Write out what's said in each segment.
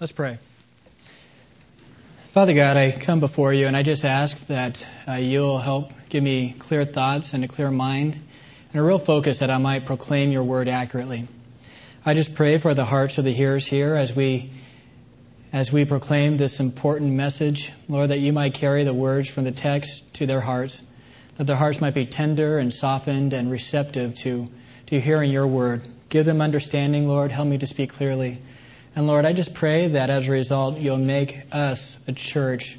Let's pray. Father God, I come before you and I just ask that uh, you'll help give me clear thoughts and a clear mind and a real focus that I might proclaim your word accurately. I just pray for the hearts of the hearers here as we as we proclaim this important message, Lord, that you might carry the words from the text to their hearts, that their hearts might be tender and softened and receptive to, to hearing your word. Give them understanding, Lord. Help me to speak clearly. And Lord, I just pray that as a result, you'll make us a church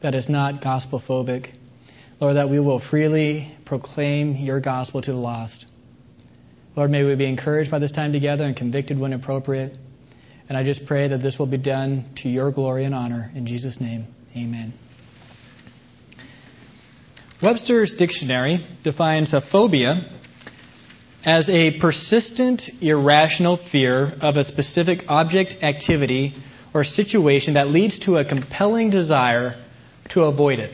that is not gospel phobic. Lord, that we will freely proclaim your gospel to the lost. Lord, may we be encouraged by this time together and convicted when appropriate. And I just pray that this will be done to your glory and honor. In Jesus' name, amen. Webster's dictionary defines a phobia as a persistent, irrational fear of a specific object, activity, or situation that leads to a compelling desire to avoid it.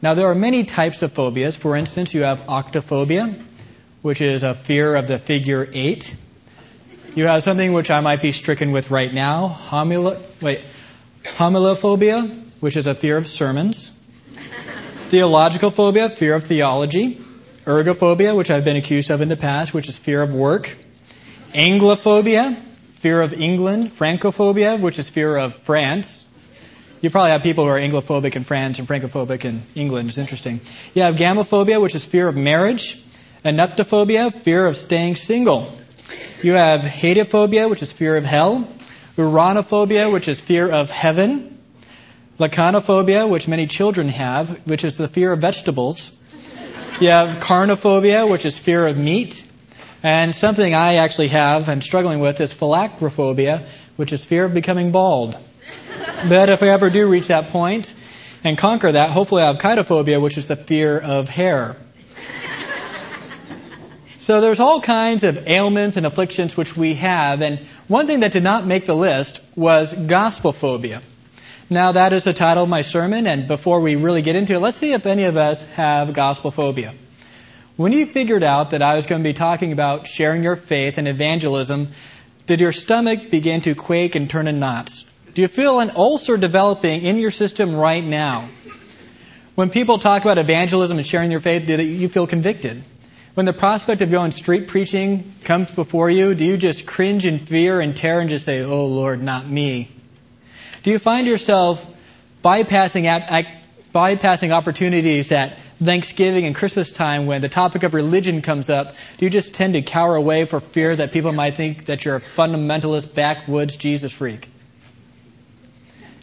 Now, there are many types of phobias. For instance, you have octophobia, which is a fear of the figure eight. You have something which I might be stricken with right now, homilo- wait, homilophobia, which is a fear of sermons. Theological phobia, fear of theology ergophobia, which I've been accused of in the past, which is fear of work, Anglophobia, fear of England, Francophobia, which is fear of France. You probably have people who are Anglophobic in France and Francophobic in England. It's interesting. You have gamophobia, which is fear of marriage, anuptophobia, fear of staying single. You have hadephobia, which is fear of hell, uranophobia, which is fear of heaven, lachanophobia, which many children have, which is the fear of vegetables, you have carnophobia, which is fear of meat. And something I actually have and struggling with is phalacrophobia, which is fear of becoming bald. but if I ever do reach that point and conquer that, hopefully I have chaetophobia, which is the fear of hair. So there's all kinds of ailments and afflictions which we have, and one thing that did not make the list was gospophobia. Now, that is the title of my sermon, and before we really get into it, let's see if any of us have gospel phobia. When you figured out that I was going to be talking about sharing your faith and evangelism, did your stomach begin to quake and turn in knots? Do you feel an ulcer developing in your system right now? When people talk about evangelism and sharing your faith, do you feel convicted? When the prospect of going street preaching comes before you, do you just cringe in fear and terror and just say, Oh Lord, not me? Do you find yourself bypassing, bypassing opportunities at Thanksgiving and Christmas time when the topic of religion comes up? Do you just tend to cower away for fear that people might think that you're a fundamentalist, backwoods Jesus freak?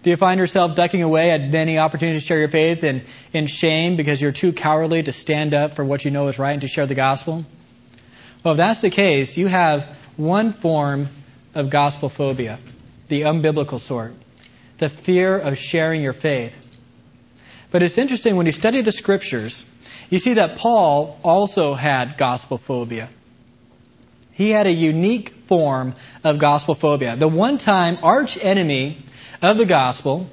Do you find yourself ducking away at many opportunities to share your faith in shame because you're too cowardly to stand up for what you know is right and to share the gospel? Well, if that's the case, you have one form of gospel phobia, the unbiblical sort the fear of sharing your faith. But it's interesting when you study the scriptures, you see that Paul also had gospel phobia. He had a unique form of gospel phobia. The one time arch enemy of the gospel,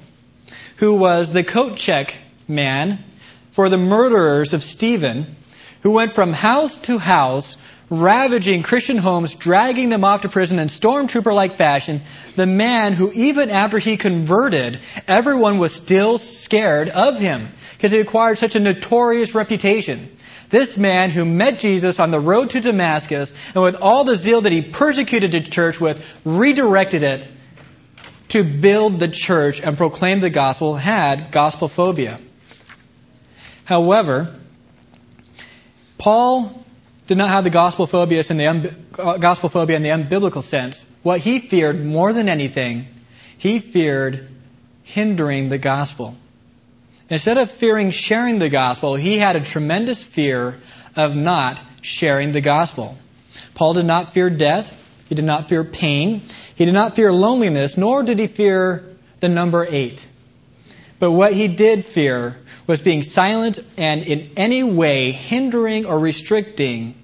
who was the coat check man for the murderers of Stephen, who went from house to house, ravaging Christian homes, dragging them off to prison in stormtrooper like fashion, the man who, even after he converted, everyone was still scared of him because he acquired such a notorious reputation. This man who met Jesus on the road to Damascus and with all the zeal that he persecuted the church with, redirected it to build the church and proclaim the gospel, had gospel phobia. However, Paul did not have the gospel phobia in the, gospel phobia in the unbiblical sense. What he feared more than anything, he feared hindering the gospel. Instead of fearing sharing the gospel, he had a tremendous fear of not sharing the gospel. Paul did not fear death. He did not fear pain. He did not fear loneliness, nor did he fear the number eight. But what he did fear was being silent and in any way hindering or restricting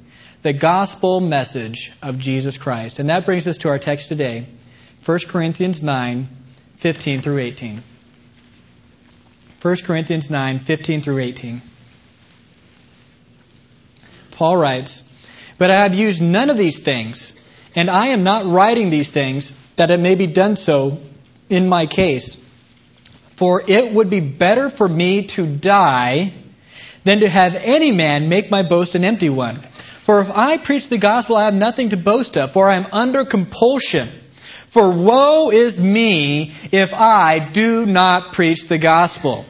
the gospel message of Jesus Christ. And that brings us to our text today, 1 Corinthians 9, 15 through 18. 1 Corinthians 9, 15 through 18. Paul writes, But I have used none of these things And I am not writing these things that it may be done so in my case. For it would be better for me to die than to have any man make my boast an empty one. For if I preach the gospel, I have nothing to boast of, for I am under compulsion. For woe is me if I do not preach the gospel.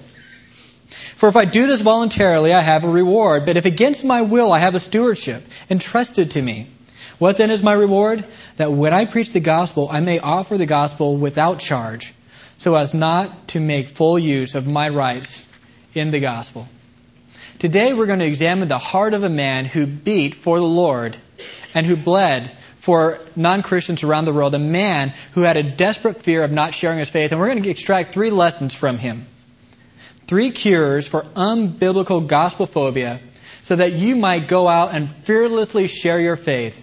For if I do this voluntarily, I have a reward. But if against my will, I have a stewardship entrusted to me. What then is my reward? That when I preach the gospel, I may offer the gospel without charge, so as not to make full use of my rights in the gospel. Today we're going to examine the heart of a man who beat for the Lord and who bled for non-Christians around the world, a man who had a desperate fear of not sharing his faith, and we're going to extract three lessons from him. Three cures for unbiblical gospel phobia so that you might go out and fearlessly share your faith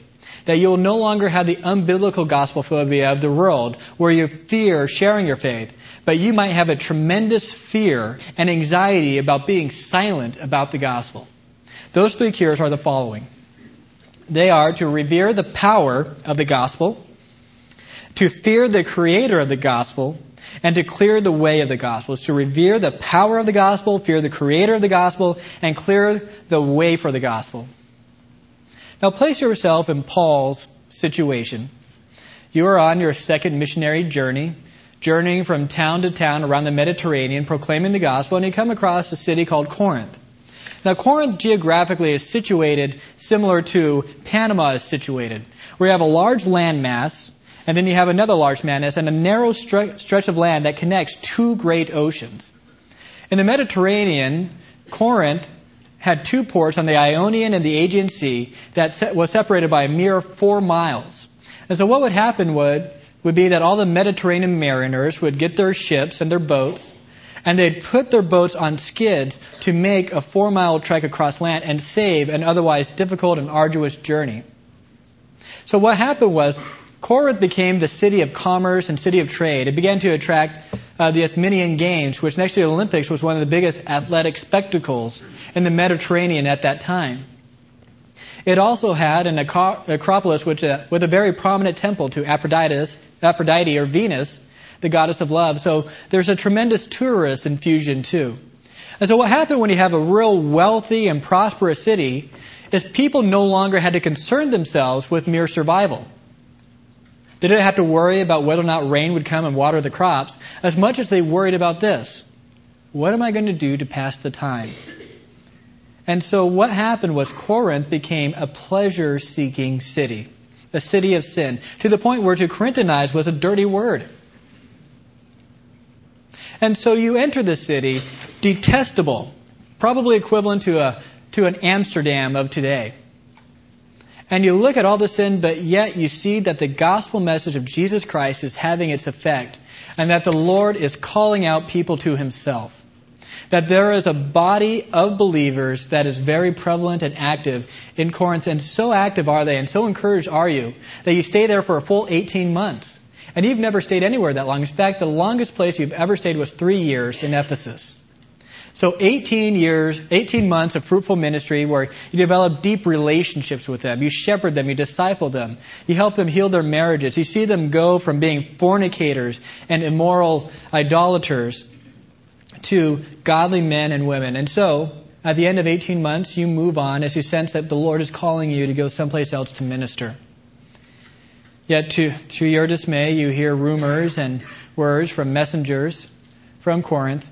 that you will no longer have the unbiblical gospel phobia of the world where you fear sharing your faith, but you might have a tremendous fear and anxiety about being silent about the gospel. Those three cures are the following. They are to revere the power of the gospel, to fear the creator of the gospel, and to clear the way of the gospel. To revere the power of the gospel, fear the creator of the gospel, and clear the way for the gospel. Now place yourself in Paul's situation. You are on your second missionary journey, journeying from town to town around the Mediterranean, proclaiming the gospel, and you come across a city called Corinth. Now, Corinth geographically is situated similar to Panama is situated, where you have a large landmass, and then you have another large landmass, and a narrow stretch of land that connects two great oceans. In the Mediterranean, Corinth had two ports on the Ionian and the Aegean Sea that was separated by a mere four miles. And so what would happen would, would be that all the Mediterranean mariners would get their ships and their boats, and they'd put their boats on skids to make a four mile trek across land and save an otherwise difficult and arduous journey. So what happened was Corinth became the city of commerce and city of trade. It began to attract uh, the Isthmian Games, which next to the Olympics was one of the biggest athletic spectacles in the Mediterranean at that time. It also had an acropolis which, uh, with a very prominent temple to Aphrodite, Aphrodite or Venus, the goddess of love. So there's a tremendous tourist infusion too. And so what happened when you have a real wealthy and prosperous city is people no longer had to concern themselves with mere survival. They didn't have to worry about whether or not rain would come and water the crops as much as they worried about this. What am I going to do to pass the time? And so what happened was Corinth became a pleasure seeking city, a city of sin, to the point where to Corinthianize was a dirty word. And so you enter the city detestable, probably equivalent to a to an Amsterdam of today and you look at all the sin, but yet you see that the gospel message of Jesus Christ is having its effect, and that the Lord is calling out people to himself. That there is a body of believers that is very prevalent and active in Corinth, and so active are they, and so encouraged are you, that you stay there for a full 18 months. And you've never stayed anywhere that long. In fact, the longest place you've ever stayed was three years in Ephesus. So 18 years, 18 months of fruitful ministry where you develop deep relationships with them. You shepherd them. You disciple them. You help them heal their marriages. You see them go from being fornicators and immoral idolaters to godly men and women. And so, at the end of 18 months, you move on as you sense that the Lord is calling you to go someplace else to minister. Yet, to, to your dismay, you hear rumors and words from messengers from Corinth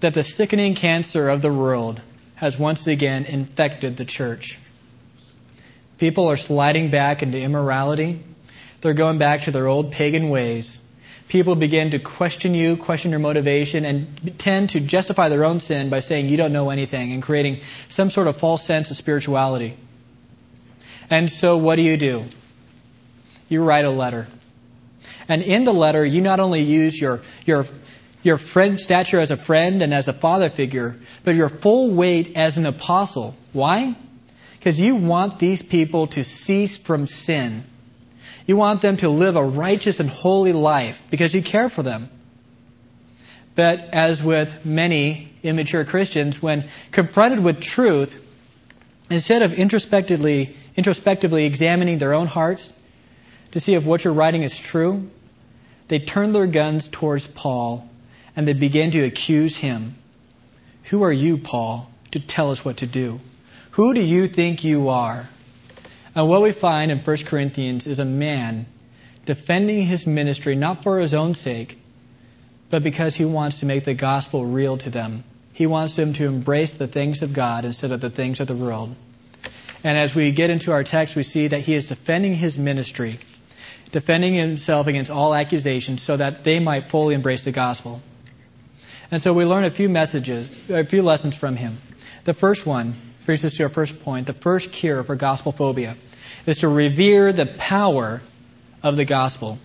that the sickening cancer of the world has once again infected the church. People are sliding back into immorality. They're going back to their old pagan ways. People begin to question you, question your motivation, and tend to justify their own sin by saying you don't know anything and creating some sort of false sense of spirituality. And so what do you do? You write a letter. And in the letter, you not only use your, your your friend stature as a friend and as a father figure, but your full weight as an apostle. Why? Because you want these people to cease from sin. You want them to live a righteous and holy life because you care for them. But as with many immature Christians, when confronted with truth, instead of introspectively, introspectively examining their own hearts to see if what you're writing is true, they turn their guns towards Paul and they begin to accuse him. Who are you, Paul, to tell us what to do? Who do you think you are? And what we find in 1 Corinthians is a man defending his ministry not for his own sake, but because he wants to make the gospel real to them. He wants them to embrace the things of God instead of the things of the world. And as we get into our text, we see that he is defending his ministry, defending himself against all accusations so that they might fully embrace the gospel. And so we learn a few messages, a few lessons from him. The first one brings us to our first point. The first cure for gospel phobia is to revere the power of the gospel.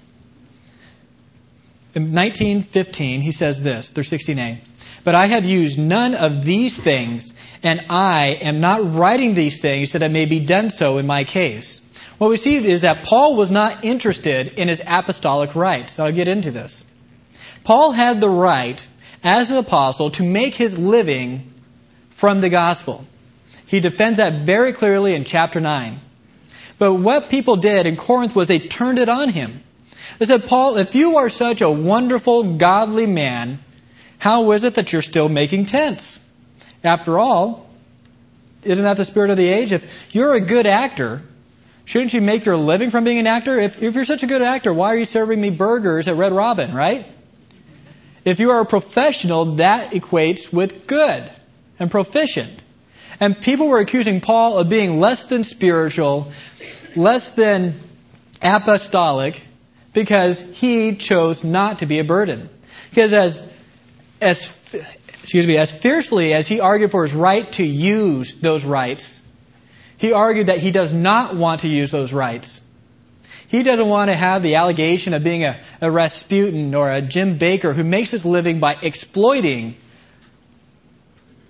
In 1915, he says this, through 16a. But I have used none of these things, and I am not writing these things that I may be done so in my case. What we see is that Paul was not interested in his apostolic rights. So I'll get into this. Paul had the right, as an apostle, to make his living from the gospel. He defends that very clearly in chapter 9. But what people did in Corinth was they turned it on him. They said, Paul, if you are such a wonderful, godly man, how is it that you're still making tents? After all, isn't that the spirit of the age? If you're a good actor, shouldn't you make your living from being an actor? If, if you're such a good actor, why are you serving me burgers at Red Robin, right? If you are a professional, that equates with good and proficient. And people were accusing Paul of being less than spiritual, less than apostolic, because he chose not to be a burden. Because as, as, excuse me, as fiercely as he argued for his right to use those rights, he argued that he does not want to use those rights. He doesn't want to have the allegation of being a, a Rasputin or a Jim Bakker who makes his living by exploiting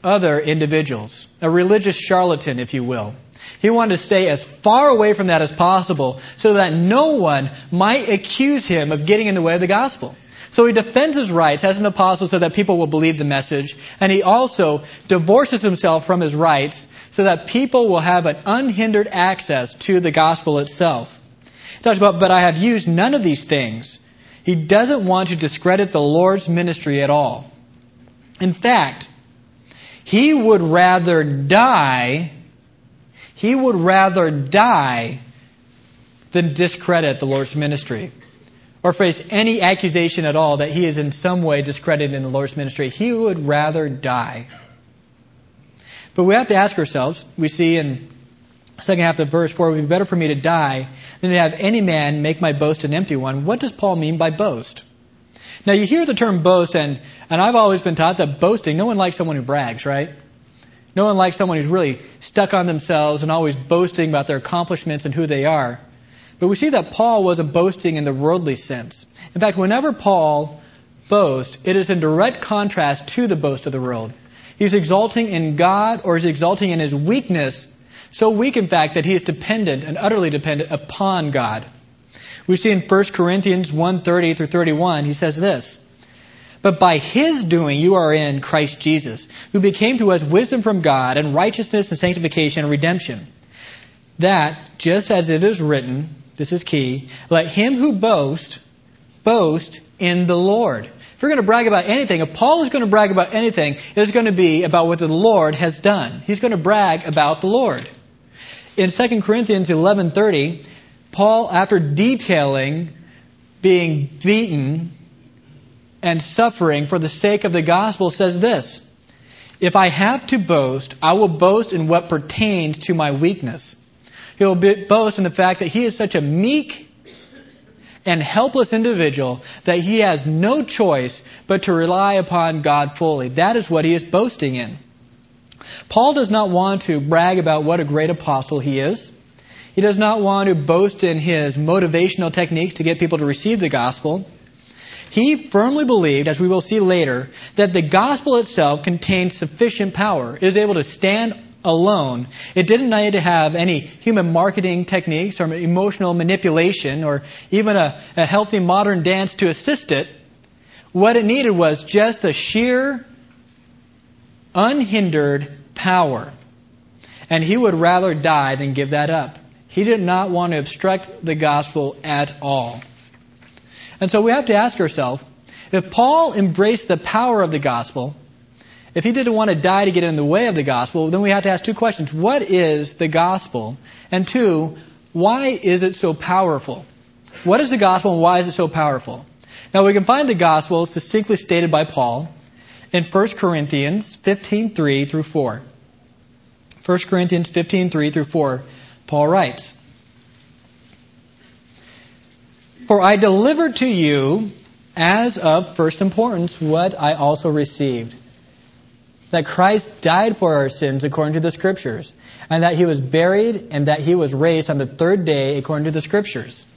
other individuals, a religious charlatan, if you will. He wanted to stay as far away from that as possible so that no one might accuse him of getting in the way of the gospel. So he defends his rights as an apostle so that people will believe the message, and he also divorces himself from his rights so that people will have an unhindered access to the gospel itself. He talks about, but I have used none of these things. He doesn't want to discredit the Lord's ministry at all. In fact, he would rather die, he would rather die than discredit the Lord's ministry or face any accusation at all that he is in some way discredited in the Lord's ministry. He would rather die. But we have to ask ourselves, we see in second half of verse, for it would be better for me to die than to have any man make my boast an empty one. What does Paul mean by boast? Now you hear the term boast and and I've always been taught that boasting, no one likes someone who brags, right? No one likes someone who's really stuck on themselves and always boasting about their accomplishments and who they are. But we see that Paul wasn't boasting in the worldly sense. In fact, whenever Paul boasts, it is in direct contrast to the boast of the world. He's exalting in God or he's exalting in his weakness, so weak in fact that he is dependent and utterly dependent upon God. We see in 1 Corinthians 1:30 through 31, he says this: but by his doing you are in Christ Jesus, who became to us wisdom from God and righteousness and sanctification and redemption. That, just as it is written, this is key, let him who boasts boast in the Lord. If you're going to brag about anything, if Paul is going to brag about anything, it's going to be about what the Lord has done. He's going to brag about the Lord. In 2 Corinthians 11:30, Paul, after detailing being beaten and suffering for the sake of the gospel says this If I have to boast, I will boast in what pertains to my weakness. He'll boast in the fact that he is such a meek and helpless individual that he has no choice but to rely upon God fully. That is what he is boasting in. Paul does not want to brag about what a great apostle he is. He does not want to boast in his motivational techniques to get people to receive the gospel. He firmly believed, as we will see later, that the gospel itself contained sufficient power. It was able to stand alone. It didn't need to have any human marketing techniques or emotional manipulation or even a, a healthy modern dance to assist it. What it needed was just the sheer, unhindered power. And he would rather die than give that up. He did not want to obstruct the gospel at all. And so we have to ask ourselves if Paul embraced the power of the gospel, if he didn't want to die to get in the way of the gospel, then we have to ask two questions. What is the gospel? And two, why is it so powerful? What is the gospel and why is it so powerful? Now we can find the gospel succinctly stated by Paul in 1 Corinthians 15:3 through 4. 1 Corinthians 15:3 through 4, Paul writes, For I delivered to you as of first importance what I also received that Christ died for our sins according to the Scriptures, and that he was buried, and that he was raised on the third day according to the Scriptures.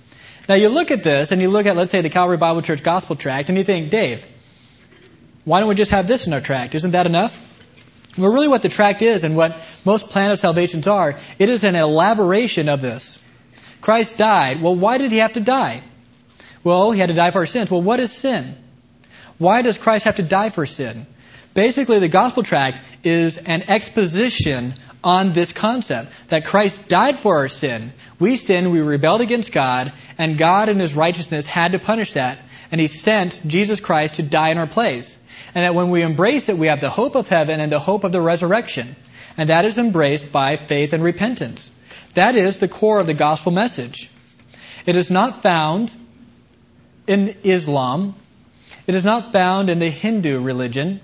Now you look at this, and you look at, let's say, the Calvary Bible Church Gospel Tract, and you think, Dave, why don't we just have this in our tract? Isn't that enough? Well, really what the tract is, and what most plan of salvations are, it is an elaboration of this. Christ died. Well, why did he have to die? Well, he had to die for our sins. Well, what is sin? Why does Christ have to die for sin? Basically, the gospel tract is an exposition on this concept that Christ died for our sin. We sinned, we rebelled against God, and God in His righteousness had to punish that. And He sent Jesus Christ to die in our place. And that when we embrace it, we have the hope of heaven and the hope of the resurrection. And that is embraced by faith and repentance. That is the core of the gospel message. It is not found in Islam. It is not found in the Hindu religion.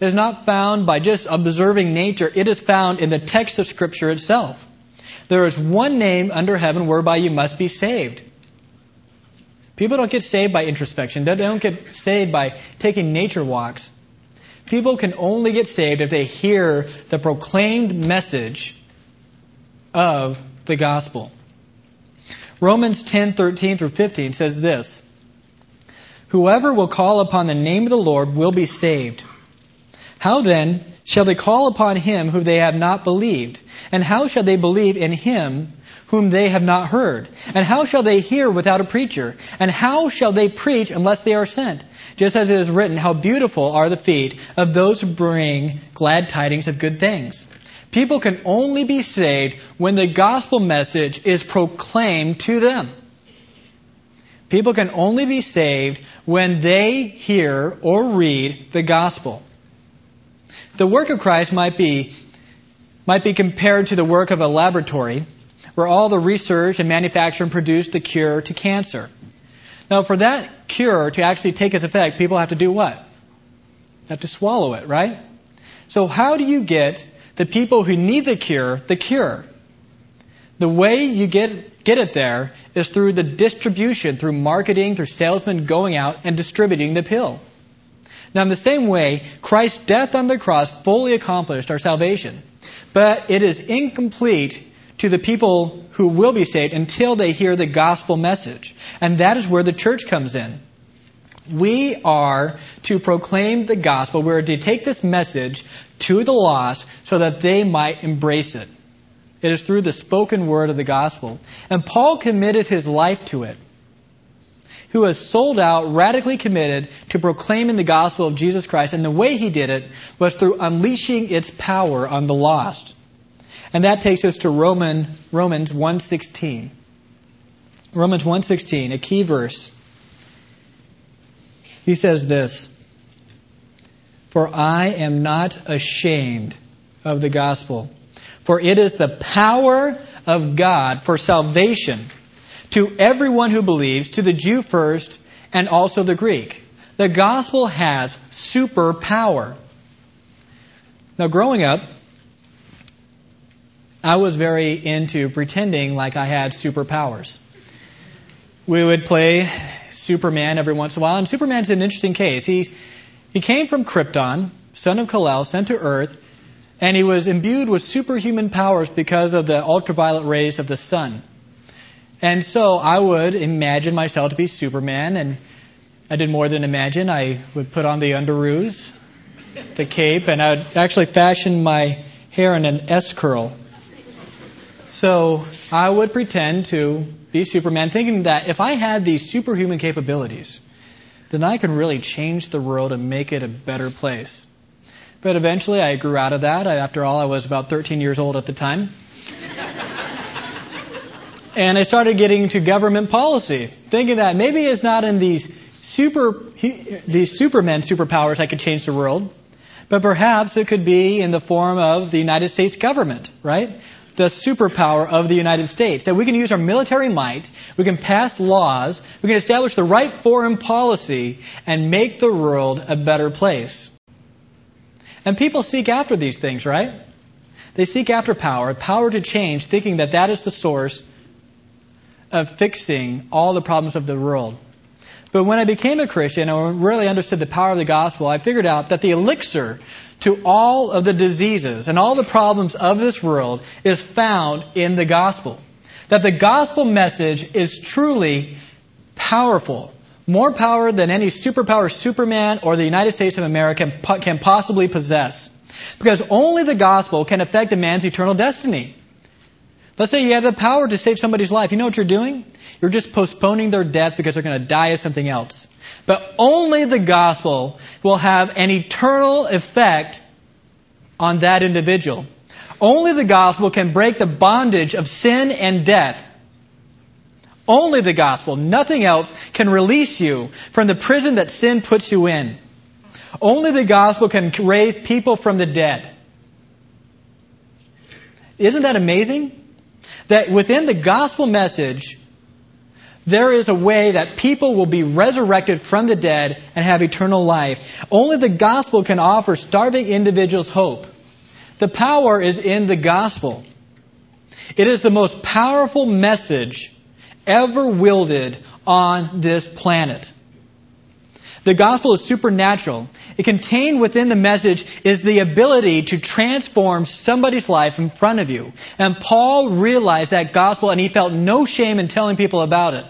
It is not found by just observing nature. It is found in the text of Scripture itself. There is one name under heaven whereby you must be saved. People don't get saved by introspection. They don't get saved by taking nature walks. People can only get saved if they hear the proclaimed message of the gospel. Romans 10:13 through 15 says this: Whoever will call upon the name of the Lord will be saved. How then shall they call upon him whom they have not believed? And how shall they believe in him whom they have not heard? And how shall they hear without a preacher? And how shall they preach unless they are sent? Just as it is written, how beautiful are the feet of those who bring glad tidings of good things. People can only be saved when the gospel message is proclaimed to them. People can only be saved when they hear or read the gospel. The work of Christ might be, might be compared to the work of a laboratory where all the research and manufacturing produce the cure to cancer. Now, for that cure to actually take its effect, people have to do what? Have to swallow it, right? So how do you get the people who need the cure the cure? The way you get, get it there is through the distribution, through marketing, through salesmen going out and distributing the pill. Now, in the same way, Christ's death on the cross fully accomplished our salvation. But it is incomplete to the people who will be saved until they hear the gospel message. And that is where the church comes in. We are to proclaim the gospel. We're to take this message to the lost so that they might embrace it. It is through the spoken word of the gospel. And Paul committed his life to it who has sold out, radically committed to proclaiming the gospel of Jesus Christ. And the way he did it was through unleashing its power on the lost. And that takes us to Roman, Romans 1.16. Romans 1.16, a key verse. He says this, For I am not ashamed of the gospel, for it is the power of God for salvation to everyone who believes, to the Jew first, and also the Greek. The gospel has superpower. Now, growing up, I was very into pretending like I had superpowers. We would play Superman every once in a while, and Superman's an interesting case. He, he came from Krypton, son of Kal-El, sent to Earth, and he was imbued with superhuman powers because of the ultraviolet rays of the sun. And so I would imagine myself to be Superman, and I did more than imagine. I would put on the underoos, the cape, and I would actually fashion my hair in an S curl. So I would pretend to be Superman, thinking that if I had these superhuman capabilities, then I could really change the world and make it a better place. But eventually I grew out of that. After all, I was about 13 years old at the time. and I started getting into government policy, thinking that maybe it's not in these super, these supermen superpowers I could change the world, but perhaps it could be in the form of the United States government, right? The superpower of the United States. That we can use our military might, we can pass laws, we can establish the right foreign policy, and make the world a better place. And people seek after these things, right? They seek after power, power to change, thinking that that is the source of fixing all the problems of the world. But when I became a Christian and really understood the power of the gospel, I figured out that the elixir to all of the diseases and all the problems of this world is found in the gospel. That the gospel message is truly powerful. More power than any superpower Superman or the United States of America can possibly possess. Because only the gospel can affect a man's eternal destiny. Let's say you have the power to save somebody's life. You know what you're doing? You're just postponing their death because they're going to die of something else. But only the gospel will have an eternal effect on that individual. Only the gospel can break the bondage of sin and death. Only the gospel, nothing else, can release you from the prison that sin puts you in. Only the gospel can raise people from the dead. Isn't that amazing? That within the gospel message, there is a way that people will be resurrected from the dead and have eternal life. Only the gospel can offer starving individuals hope. The power is in the gospel. It is the most powerful message ever wielded on this planet. The gospel is supernatural. It contained within the message is the ability to transform somebody's life in front of you. And Paul realized that gospel and he felt no shame in telling people about it.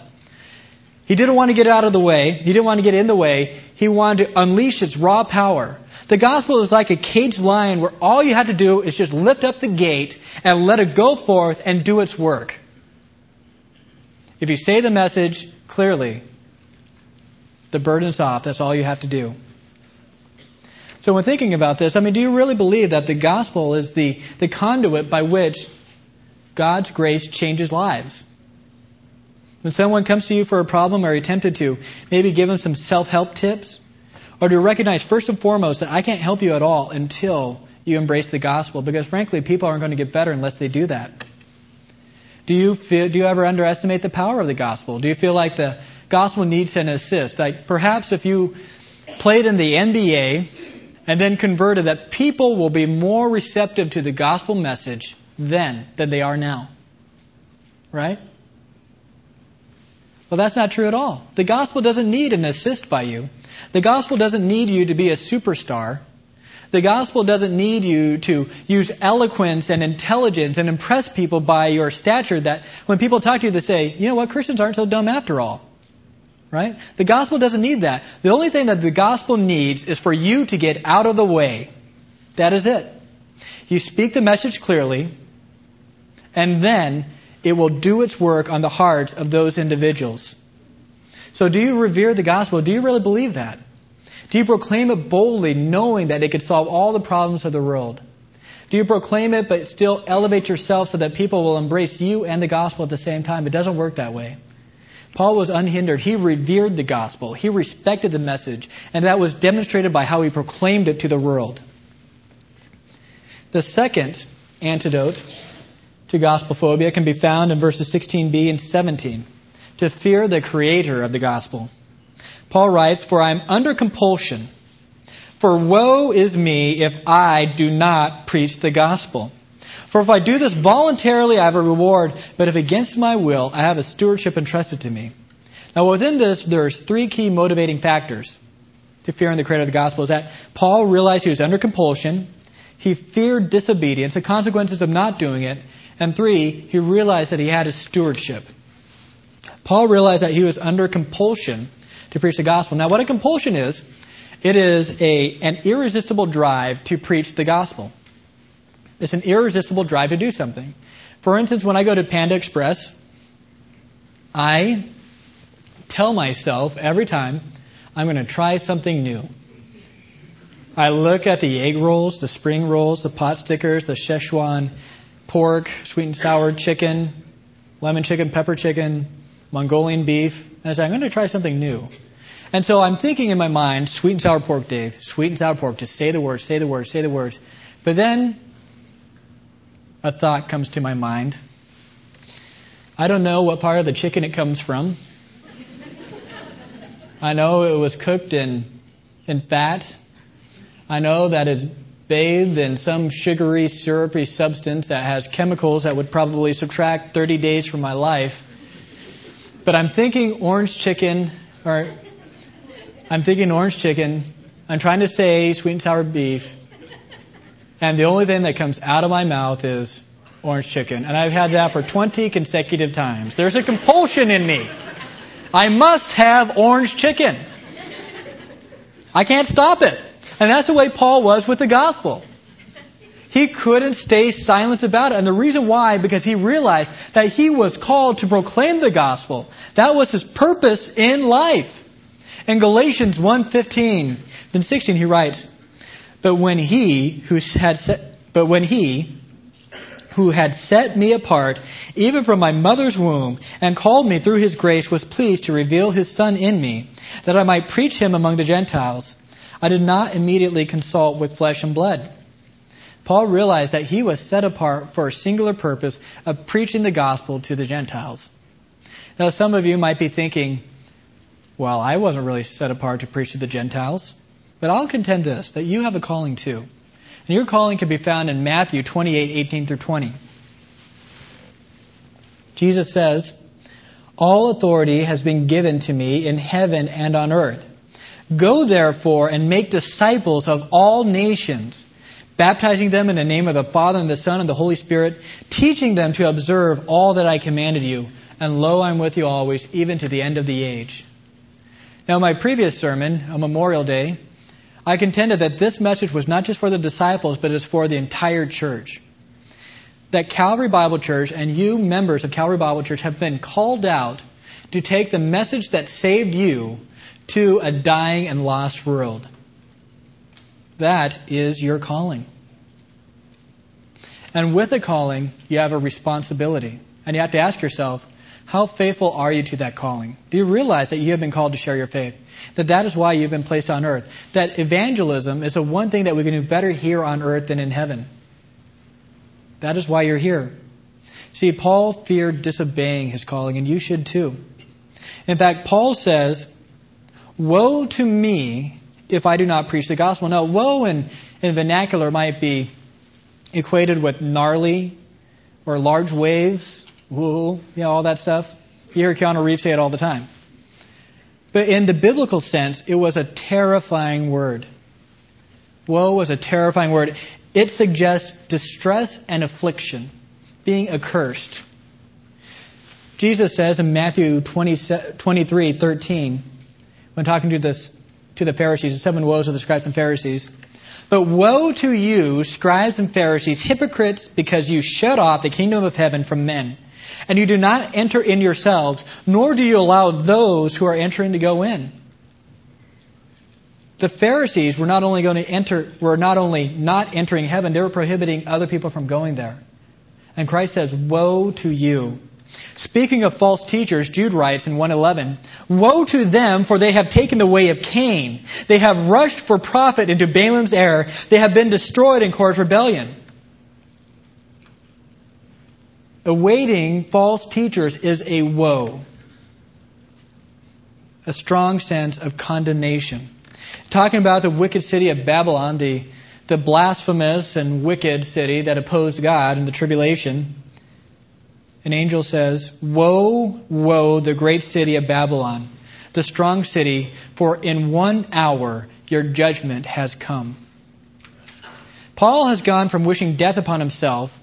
He didn't want to get out of the way. He didn't want to get in the way. He wanted to unleash its raw power. The gospel is like a caged lion where all you have to do is just lift up the gate and let it go forth and do its work. If you say the message clearly, the burden's off. That's all you have to do. So when thinking about this, I mean, do you really believe that the gospel is the, the conduit by which God's grace changes lives? When someone comes to you for a problem, are you're tempted to maybe give them some self-help tips? Or you recognize first and foremost that I can't help you at all until you embrace the gospel? Because frankly, people aren't going to get better unless they do that. Do you feel, do you ever underestimate the power of the gospel? Do you feel like the gospel needs an assist? Like perhaps if you played in the NBA and then converted, that people will be more receptive to the gospel message then than they are now. Right? Well, that's not true at all. The gospel doesn't need an assist by you. The gospel doesn't need you to be a superstar. The gospel doesn't need you to use eloquence and intelligence and impress people by your stature that when people talk to you, they say, you know what, Christians aren't so dumb after all. Right? The gospel doesn't need that. The only thing that the gospel needs is for you to get out of the way. That is it. You speak the message clearly, and then it will do its work on the hearts of those individuals. So do you revere the gospel? Do you really believe that? Do you proclaim it boldly, knowing that it could solve all the problems of the world? Do you proclaim it but still elevate yourself so that people will embrace you and the gospel at the same time? It doesn't work that way. Paul was unhindered. He revered the gospel. He respected the message. And that was demonstrated by how he proclaimed it to the world. The second antidote to gospel phobia can be found in verses 16b and 17. To fear the creator of the gospel. Paul writes, For I am under compulsion. For woe is me if I do not preach the gospel. For if I do this voluntarily, I have a reward, but if against my will, I have a stewardship entrusted to me. Now, within this, there's three key motivating factors to fearing the creator of the gospel. Is that Paul realized he was under compulsion, he feared disobedience, the consequences of not doing it, and three, he realized that he had a stewardship. Paul realized that he was under compulsion to preach the gospel. Now, what a compulsion is, it is a, an irresistible drive to preach the gospel. It's an irresistible drive to do something. For instance, when I go to Panda Express, I tell myself every time I'm going to try something new. I look at the egg rolls, the spring rolls, the pot stickers, the Szechuan pork, sweet and sour chicken, lemon chicken, pepper chicken, Mongolian beef, and I say, I'm going to try something new. And so I'm thinking in my mind, sweet and sour pork, Dave, sweet and sour pork, just say the words, say the words, say the words. But then a thought comes to my mind. I don't know what part of the chicken it comes from. I know it was cooked in, in fat. I know that it's bathed in some sugary, syrupy substance that has chemicals that would probably subtract 30 days from my life. But I'm thinking orange chicken, or I'm thinking orange chicken. I'm trying to say sweet and sour beef. And the only thing that comes out of my mouth is orange chicken. And I've had that for 20 consecutive times. There's a compulsion in me. I must have orange chicken. I can't stop it. And that's the way Paul was with the gospel. He couldn't stay silent about it. And the reason why, because he realized that he was called to proclaim the gospel. That was his purpose in life. In Galatians 1:15 then 16 he writes, "But when he who had set, but when he who had set me apart even from my mother's womb and called me through his grace was pleased to reveal his son in me that I might preach him among the Gentiles, I did not immediately consult with flesh and blood." Paul realized that he was set apart for a singular purpose of preaching the gospel to the Gentiles. Now, some of you might be thinking, well, I wasn't really set apart to preach to the Gentiles. But I'll contend this, that you have a calling too. And your calling can be found in Matthew 28, 18 through 20. Jesus says, All authority has been given to me in heaven and on earth. Go therefore and make disciples of all nations baptizing them in the name of the Father and the Son and the Holy Spirit, teaching them to observe all that I commanded you. And lo, I'm with you always, even to the end of the age. Now, my previous sermon, on Memorial Day, I contended that this message was not just for the disciples, but it's for the entire church. That Calvary Bible Church and you, members of Calvary Bible Church, have been called out to take the message that saved you to a dying and lost world. That is your calling. And with a calling, you have a responsibility. And you have to ask yourself, how faithful are you to that calling? Do you realize that you have been called to share your faith? That that is why you've been placed on earth? That evangelism is the one thing that we can do better here on earth than in heaven. That is why you're here. See, Paul feared disobeying his calling, and you should too. In fact, Paul says, Woe to me if I do not preach the gospel. Now, woe in, in vernacular might be equated with gnarly or large waves, woo, you know, all that stuff. You hear Keanu Reeves say it all the time. But in the biblical sense, it was a terrifying word. Woe was a terrifying word. It suggests distress and affliction, being accursed. Jesus says in Matthew 20, 23, 13, when talking to this to the Pharisees, the seven woes of the scribes and Pharisees. But woe to you, scribes and Pharisees, hypocrites, because you shut off the kingdom of heaven from men. And you do not enter in yourselves, nor do you allow those who are entering to go in. The Pharisees were not only going to enter, were not only not entering heaven, they were prohibiting other people from going there. And Christ says, Woe to you. Speaking of false teachers, Jude writes in 111, Woe to them, for they have taken the way of Cain. They have rushed for profit into Balaam's error. They have been destroyed in Korah's rebellion. Awaiting false teachers is a woe. A strong sense of condemnation. Talking about the wicked city of Babylon, the, the blasphemous and wicked city that opposed God in the tribulation, an angel says, Woe, woe, the great city of Babylon, the strong city, for in one hour your judgment has come. Paul has gone from wishing death upon himself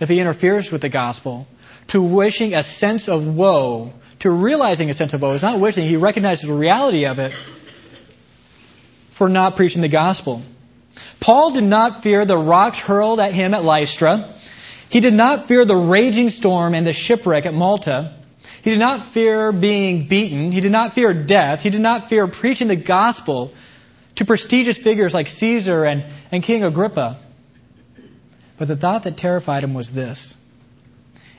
if he interferes with the gospel to wishing a sense of woe, to realizing a sense of woe. He's not wishing, he recognizes the reality of it for not preaching the gospel. Paul did not fear the rocks hurled at him at Lystra. He did not fear the raging storm and the shipwreck at Malta. He did not fear being beaten. He did not fear death. He did not fear preaching the gospel to prestigious figures like Caesar and, and King Agrippa. But the thought that terrified him was this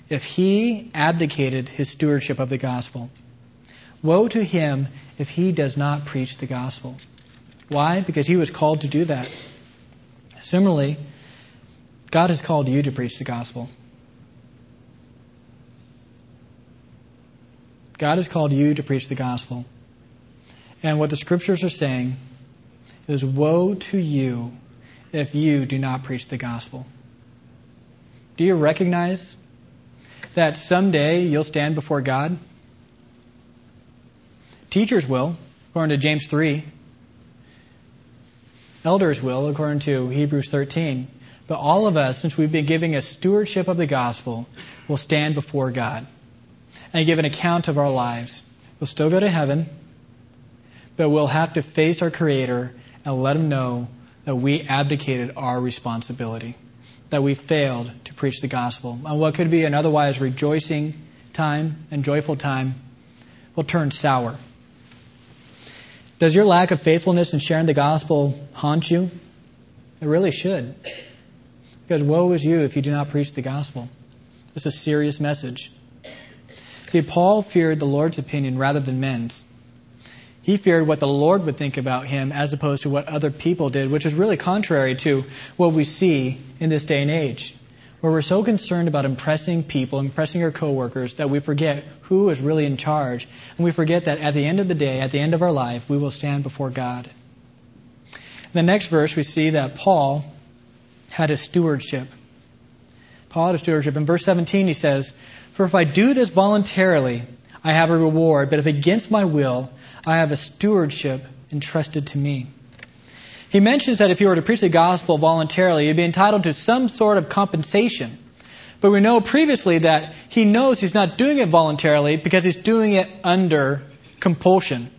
if he abdicated his stewardship of the gospel, woe to him if he does not preach the gospel. Why? Because he was called to do that. Similarly, God has called you to preach the gospel. God has called you to preach the gospel. And what the scriptures are saying is woe to you if you do not preach the gospel. Do you recognize that someday you'll stand before God? Teachers will, according to James 3. Elders will, according to Hebrews 13. But all of us, since we've been giving a stewardship of the gospel, will stand before God and give an account of our lives. We'll still go to heaven, but we'll have to face our Creator and let Him know that we abdicated our responsibility, that we failed to preach the gospel. And what could be an otherwise rejoicing time and joyful time will turn sour. Does your lack of faithfulness in sharing the gospel haunt you? It really should. Because woe is you if you do not preach the gospel. It's a serious message. See, Paul feared the Lord's opinion rather than men's. He feared what the Lord would think about him as opposed to what other people did, which is really contrary to what we see in this day and age, where we're so concerned about impressing people, impressing our coworkers, that we forget who is really in charge, and we forget that at the end of the day, at the end of our life, we will stand before God. In the next verse, we see that Paul had a stewardship. Paul had a stewardship. In verse 17, he says, for if I do this voluntarily, I have a reward, but if against my will, I have a stewardship entrusted to me. He mentions that if he were to preach the gospel voluntarily, he'd be entitled to some sort of compensation. But we know previously that he knows he's not doing it voluntarily because he's doing it under compulsion.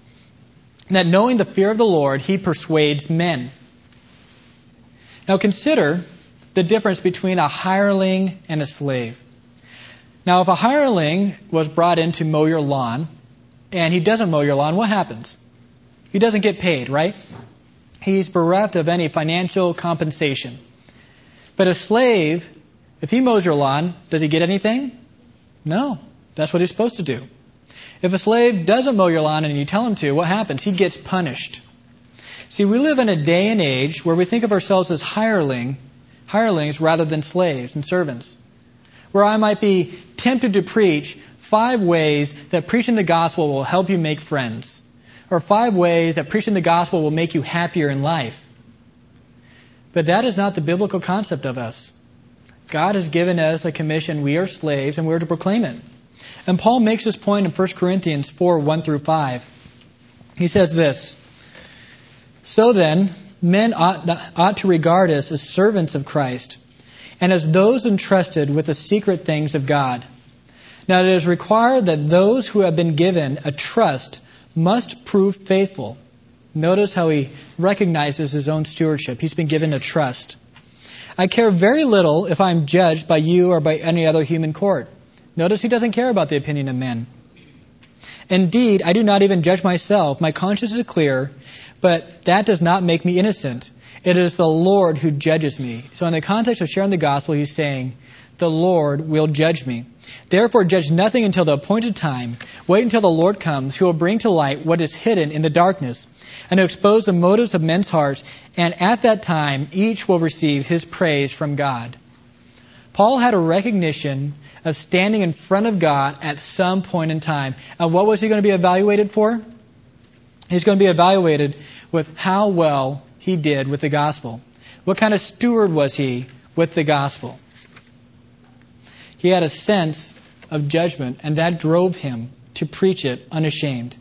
And that knowing the fear of the Lord, he persuades men. Now consider the difference between a hireling and a slave. Now, if a hireling was brought in to mow your lawn and he doesn't mow your lawn, what happens? He doesn't get paid, right? He's bereft of any financial compensation. But a slave, if he mows your lawn, does he get anything? No. That's what he's supposed to do. If a slave doesn't mow your lawn and you tell him to, what happens? He gets punished. See, we live in a day and age where we think of ourselves as hireling, hirelings rather than slaves and servants where I might be tempted to preach five ways that preaching the gospel will help you make friends, or five ways that preaching the gospel will make you happier in life. But that is not the biblical concept of us. God has given us a commission. We are slaves and we're to proclaim it. And Paul makes this point in 1 Corinthians 4 1 through 5. He says this So then, men ought, ought to regard us as servants of Christ and as those entrusted with the secret things of God. Now it is required that those who have been given a trust must prove faithful. Notice how he recognizes his own stewardship. He's been given a trust. I care very little if I'm judged by you or by any other human court. Notice he doesn't care about the opinion of men. Indeed, I do not even judge myself. My conscience is clear, but that does not make me innocent. It is the Lord who judges me. So, in the context of sharing the gospel, he's saying, The Lord will judge me. Therefore, judge nothing until the appointed time. Wait until the Lord comes, who will bring to light what is hidden in the darkness, and to expose the motives of men's hearts. And at that time, each will receive his praise from God. Paul had a recognition of standing in front of God at some point in time. And what was he going to be evaluated for? He's going to be evaluated with how well he did with the gospel? What kind of steward was he with the gospel? He had a sense of judgment, and that drove him to preach it unashamed.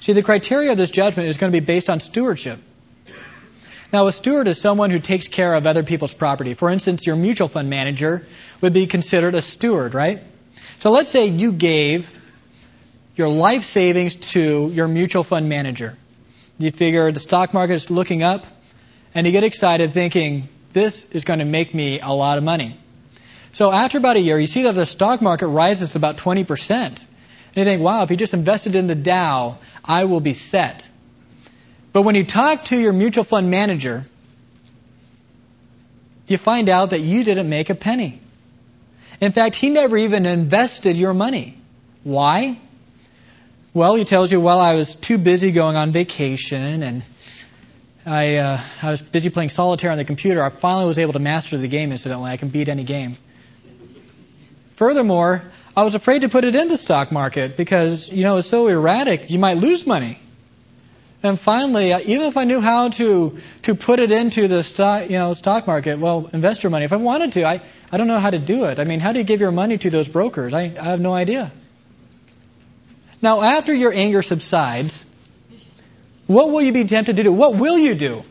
See, the criteria of this judgment is going to be based on stewardship. Now, a steward is someone who takes care of other people's property. For instance, your mutual fund manager would be considered a steward, right? So let's say you gave your life savings to your mutual fund manager. You figure the stock market is looking up, and you get excited thinking, this is going to make me a lot of money. So after about a year, you see that the stock market rises about 20%. And you think, wow, if you just invested in the Dow, I will be set. But when you talk to your mutual fund manager, you find out that you didn't make a penny. In fact, he never even invested your money. Why? Well, he tells you, well, I was too busy going on vacation and I, uh, I was busy playing solitaire on the computer. I finally was able to master the game, incidentally. I can beat any game. Furthermore, I was afraid to put it in the stock market because, you know, it's so erratic, you might lose money. And finally, even if I knew how to to put it into the stock, you know, stock market, well, investor money, if I wanted to, I, I don't know how to do it. I mean, how do you give your money to those brokers? I, I have no idea. Now, after your anger subsides, what will you be tempted to do? What will you do?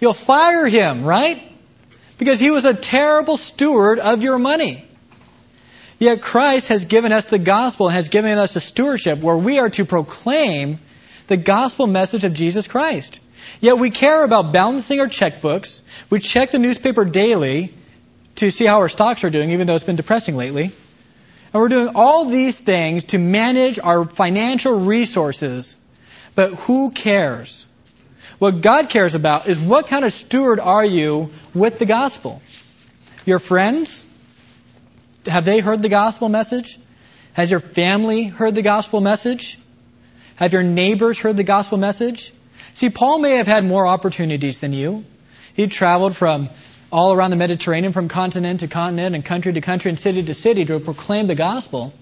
You'll fire him, right? Because he was a terrible steward of your money. Yet Christ has given us the gospel, and has given us a stewardship where we are to proclaim the gospel message of Jesus Christ. Yet we care about balancing our checkbooks. We check the newspaper daily to see how our stocks are doing, even though it's been depressing lately. And we're doing all these things to manage our financial resources. But who cares? What God cares about is what kind of steward are you with the gospel? Your friends? Have they heard the gospel message? Has your family heard the gospel message? Have your neighbors heard the gospel message? See, Paul may have had more opportunities than you. He traveled from all around the Mediterranean, from continent to continent, and country to country, and city to city to proclaim the gospel.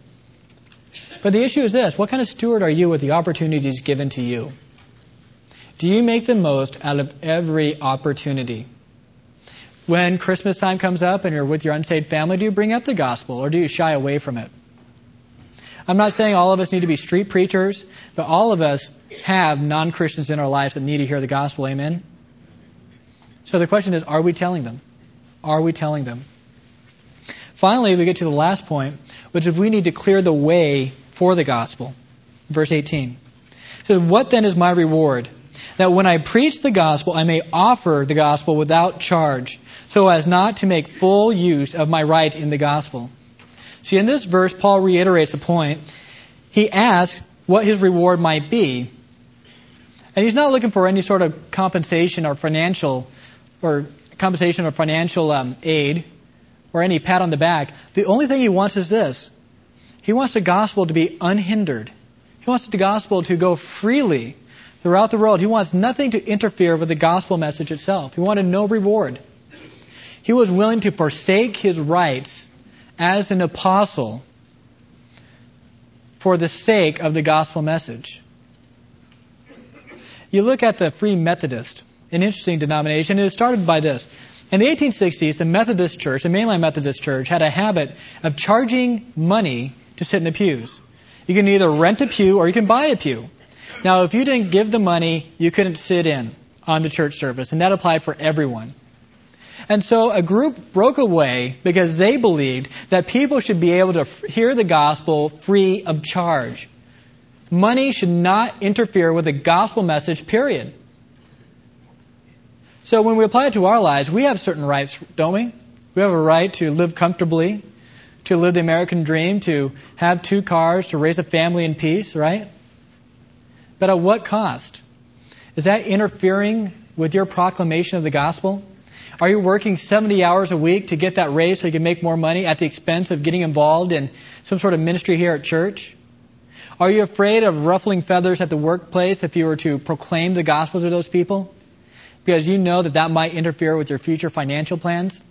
But the issue is this what kind of steward are you with the opportunities given to you? Do you make the most out of every opportunity? When Christmas time comes up and you're with your unsaved family, do you bring up the gospel or do you shy away from it? I'm not saying all of us need to be street preachers, but all of us have non Christians in our lives that need to hear the gospel. Amen? So the question is are we telling them? Are we telling them? Finally, we get to the last point, which is we need to clear the way for the gospel. Verse 18. It says, What then is my reward? That when I preach the gospel, I may offer the gospel without charge, so as not to make full use of my right in the gospel. See, in this verse, Paul reiterates a point. He asks what his reward might be. And he's not looking for any sort of compensation or financial, or compensation or financial um, aid, or any pat on the back. The only thing he wants is this. He wants the gospel to be unhindered. He wants the gospel to go freely throughout the world. He wants nothing to interfere with the gospel message itself. He wanted no reward. He was willing to forsake his rights as an apostle for the sake of the gospel message. You look at the Free Methodist, an interesting denomination. It started by this. In the 1860s, the Methodist Church, the mainline Methodist Church, had a habit of charging money to sit in the pews. You can either rent a pew or you can buy a pew. Now, if you didn't give the money, you couldn't sit in on the church service, and that applied for everyone. And so a group broke away because they believed that people should be able to hear the gospel free of charge. Money should not interfere with the gospel message, period. So when we apply it to our lives, we have certain rights, don't we? We have a right to live comfortably, to live the American dream, to have two cars, to raise a family in peace, right? But at what cost? Is that interfering with your proclamation of the gospel? Are you working 70 hours a week to get that raise so you can make more money at the expense of getting involved in some sort of ministry here at church? Are you afraid of ruffling feathers at the workplace if you were to proclaim the gospel to those people? Because you know that that might interfere with your future financial plans?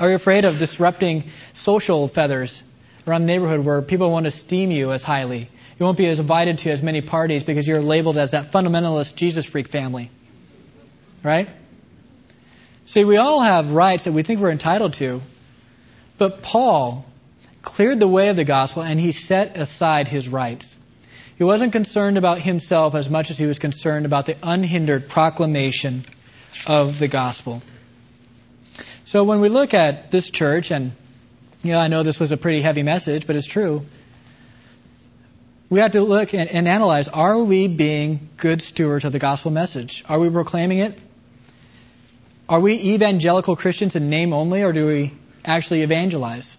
Are you afraid of disrupting social feathers around the neighborhood where people want to esteem you as highly? You won't be as invited to as many parties because you're labeled as that fundamentalist Jesus freak family. Right? See, we all have rights that we think we're entitled to, but Paul cleared the way of the gospel and he set aside his rights. He wasn't concerned about himself as much as he was concerned about the unhindered proclamation of the gospel. So when we look at this church, and you know, I know this was a pretty heavy message, but it's true. We have to look and, and analyze: Are we being good stewards of the gospel message? Are we proclaiming it? Are we evangelical Christians in name only, or do we actually evangelize?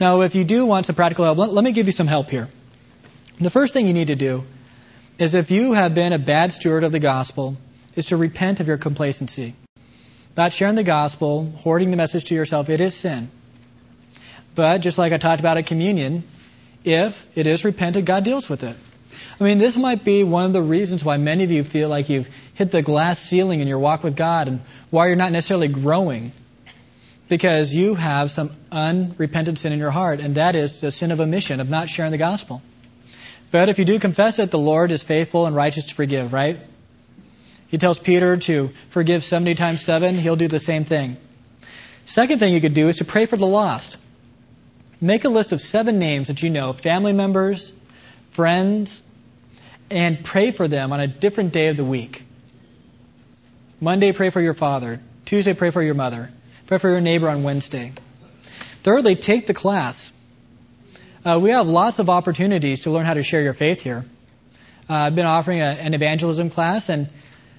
Now, if you do want some practical help, let, let me give you some help here. The first thing you need to do is if you have been a bad steward of the gospel, is to repent of your complacency. Not sharing the gospel, hoarding the message to yourself, it is sin. But just like I talked about at communion, if it is repented, God deals with it. I mean, this might be one of the reasons why many of you feel like you've hit the glass ceiling in your walk with God and why you're not necessarily growing. Because you have some unrepentant sin in your heart, and that is the sin of omission, of not sharing the gospel. But if you do confess it, the Lord is faithful and righteous to forgive, right? He tells Peter to forgive 70 times 7. He'll do the same thing. Second thing you could do is to pray for the lost. Make a list of seven names that you know, family members, friends, and pray for them on a different day of the week. Monday, pray for your father. Tuesday, pray for your mother. Pray for your neighbor on Wednesday. Thirdly, take the class. Uh, we have lots of opportunities to learn how to share your faith here. Uh, I've been offering a, an evangelism class, and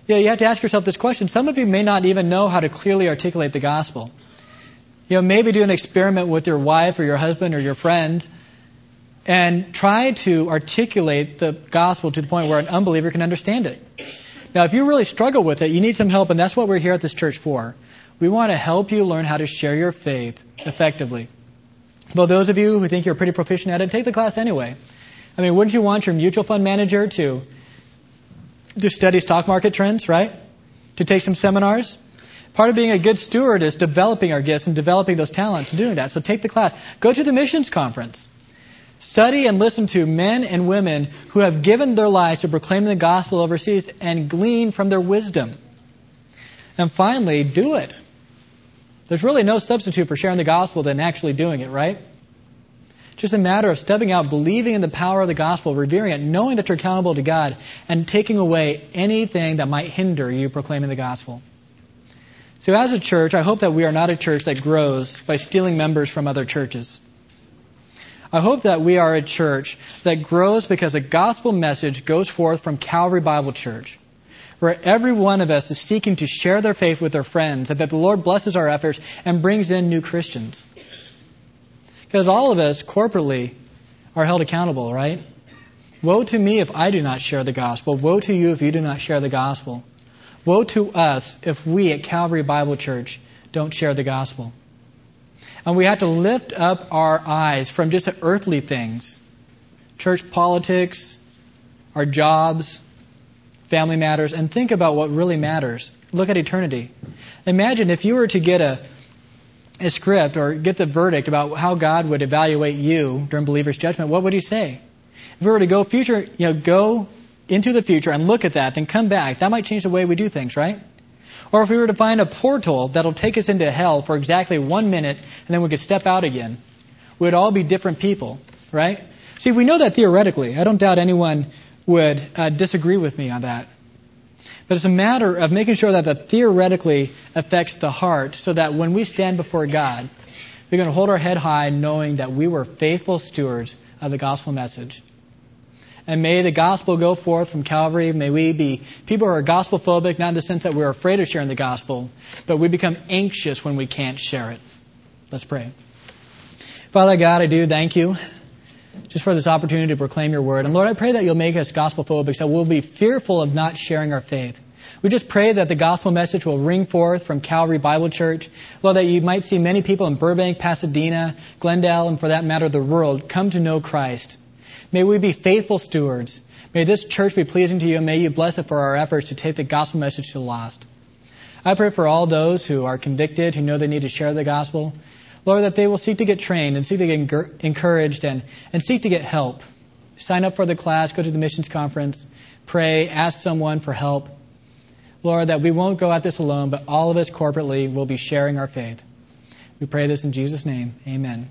you, know, you have to ask yourself this question. Some of you may not even know how to clearly articulate the gospel. You know, maybe do an experiment with your wife or your husband or your friend and try to articulate the gospel to the point where an unbeliever can understand it. Now, if you really struggle with it, you need some help, and that's what we're here at this church for. We want to help you learn how to share your faith effectively. Well, those of you who think you're pretty proficient at it, take the class anyway. I mean, wouldn't you want your mutual fund manager to, to study stock market trends, right? To take some seminars? Part of being a good steward is developing our gifts and developing those talents and doing that. So take the class. Go to the missions conference. Study and listen to men and women who have given their lives to proclaiming the gospel overseas and glean from their wisdom. And finally, do it. There's really no substitute for sharing the gospel than actually doing it, right? Just a matter of stepping out, believing in the power of the gospel, revering it, knowing that you're accountable to God, and taking away anything that might hinder you proclaiming the gospel. So, as a church, I hope that we are not a church that grows by stealing members from other churches. I hope that we are a church that grows because a gospel message goes forth from Calvary Bible Church, where every one of us is seeking to share their faith with their friends, and that the Lord blesses our efforts and brings in new Christians. Because all of us corporately are held accountable, right? Woe to me if I do not share the gospel. Woe to you if you do not share the gospel. Woe to us if we at Calvary Bible Church don't share the gospel. And we have to lift up our eyes from just earthly things church politics, our jobs, family matters, and think about what really matters. Look at eternity. Imagine if you were to get a, a script or get the verdict about how God would evaluate you during believer's judgment, what would he say? If we were to go future, you know, go into the future and look at that, then come back, that might change the way we do things, right? Or if we were to find a portal that'll take us into hell for exactly one minute and then we could step out again, we'd all be different people, right? See, we know that theoretically. I don't doubt anyone would uh, disagree with me on that. But it's a matter of making sure that that theoretically affects the heart so that when we stand before God, we're going to hold our head high knowing that we were faithful stewards of the gospel message. And may the gospel go forth from Calvary. May we be people who are gospel phobic, not in the sense that we're afraid of sharing the gospel, but we become anxious when we can't share it. Let's pray. Father God, I do thank you just for this opportunity to proclaim your word. And Lord, I pray that you'll make us gospel phobic so we'll be fearful of not sharing our faith. We just pray that the gospel message will ring forth from Calvary Bible Church. Lord, that you might see many people in Burbank, Pasadena, Glendale, and for that matter, the world come to know Christ. May we be faithful stewards. May this church be pleasing to you, and may you bless it for our efforts to take the gospel message to the lost. I pray for all those who are convicted, who know they need to share the gospel. Lord, that they will seek to get trained and seek to get encouraged and, and seek to get help. Sign up for the class, go to the missions conference, pray, ask someone for help. Lord, that we won't go at this alone, but all of us corporately will be sharing our faith. We pray this in Jesus' name. Amen.